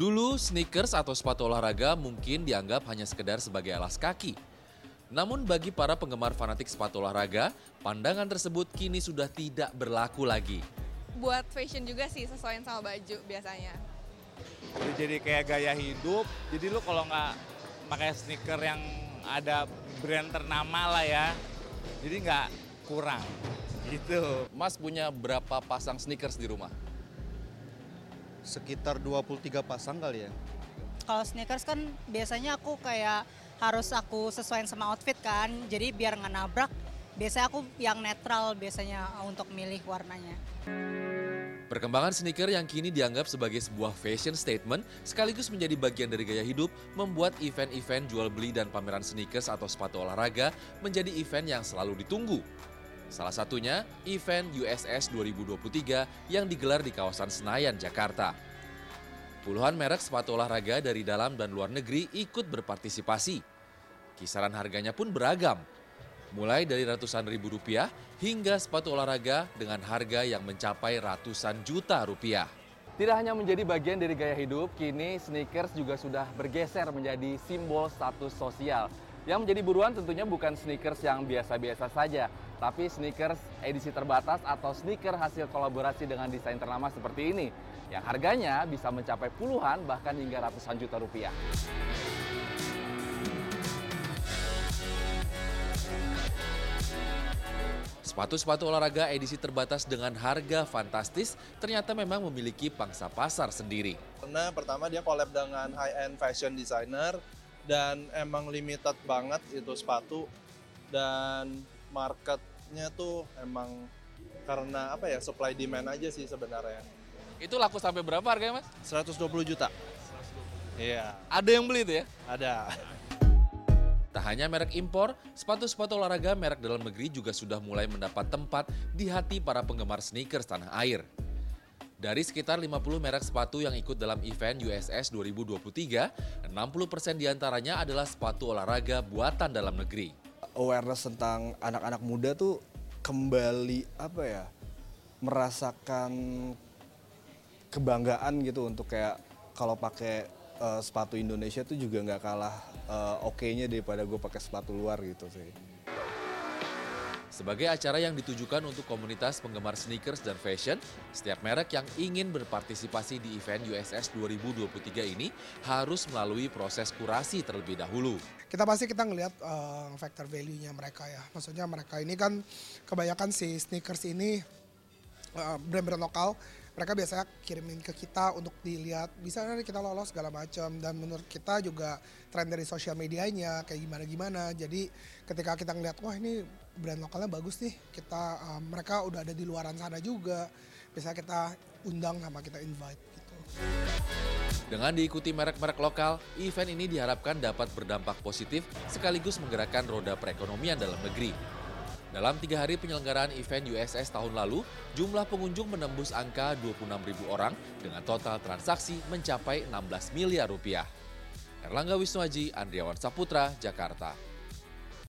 Dulu, sneakers atau sepatu olahraga mungkin dianggap hanya sekedar sebagai alas kaki. Namun bagi para penggemar fanatik sepatu olahraga, pandangan tersebut kini sudah tidak berlaku lagi. Buat fashion juga sih, sesuaiin sama baju biasanya. Jadi kayak gaya hidup, jadi lu kalau nggak pakai sneaker yang ada brand ternama lah ya, jadi nggak kurang gitu. Mas punya berapa pasang sneakers di rumah? Sekitar 23 pasang kali ya. Kalau sneakers kan biasanya aku kayak harus aku sesuaiin sama outfit kan, jadi biar nggak nabrak. Biasanya aku yang netral biasanya untuk milih warnanya. Perkembangan sneaker yang kini dianggap sebagai sebuah fashion statement sekaligus menjadi bagian dari gaya hidup membuat event-event jual beli dan pameran sneakers atau sepatu olahraga menjadi event yang selalu ditunggu. Salah satunya event USS 2023 yang digelar di kawasan Senayan, Jakarta. Puluhan merek sepatu olahraga dari dalam dan luar negeri ikut berpartisipasi. Kisaran harganya pun beragam, mulai dari ratusan ribu rupiah hingga sepatu olahraga dengan harga yang mencapai ratusan juta rupiah. Tidak hanya menjadi bagian dari gaya hidup, kini sneakers juga sudah bergeser menjadi simbol status sosial. Yang menjadi buruan tentunya bukan sneakers yang biasa-biasa saja, tapi sneakers edisi terbatas atau sneaker hasil kolaborasi dengan desain ternama seperti ini, yang harganya bisa mencapai puluhan bahkan hingga ratusan juta rupiah. Sepatu-sepatu olahraga edisi terbatas dengan harga fantastis ternyata memang memiliki pangsa pasar sendiri. Karena pertama dia collab dengan high-end fashion designer dan emang limited banget itu sepatu dan marketnya tuh emang karena apa ya supply demand aja sih sebenarnya. Itu laku sampai berapa harganya mas? 120 juta. Iya, Ada yang beli itu ya? ada. Tak hanya merek impor, sepatu-sepatu olahraga merek dalam negeri juga sudah mulai mendapat tempat di hati para penggemar sneakers tanah air. Dari sekitar 50 merek sepatu yang ikut dalam event USS 2023, 60% di antaranya adalah sepatu olahraga buatan dalam negeri. awareness tentang anak-anak muda tuh kembali apa ya merasakan kebanggaan gitu untuk kayak kalau pakai eh, sepatu Indonesia tuh juga nggak kalah eh, oke-nya daripada gue pakai sepatu luar gitu sih. Sebagai acara yang ditujukan untuk komunitas penggemar sneakers dan fashion, setiap merek yang ingin berpartisipasi di event USS 2023 ini harus melalui proses kurasi terlebih dahulu. kita pasti kita ngelihat eh, factor value-nya mereka ya. Maksudnya mereka ini kan kebanyakan si sneakers ini eh, brand-brand lokal, mereka biasanya kirimin ke kita untuk dilihat bisa nanti kita lolos segala macam dan menurut kita juga tren dari sosial medianya kayak gimana gimana. Jadi ketika kita ngeliat wah ini brand lokalnya bagus nih, kita eh, mereka udah ada di luaran sana juga. Biasanya kita undang sama kita invite gitu. Dengan diikuti merek-merek lokal, event ini diharapkan dapat berdampak positif sekaligus menggerakkan roda perekonomian dalam negeri. Dalam tiga hari penyelenggaraan event USS tahun lalu, jumlah pengunjung menembus angka 26.000 orang dengan total transaksi mencapai 16 miliar rupiah. Erlangga Wisnuaji, Andriawan Saputra, Jakarta.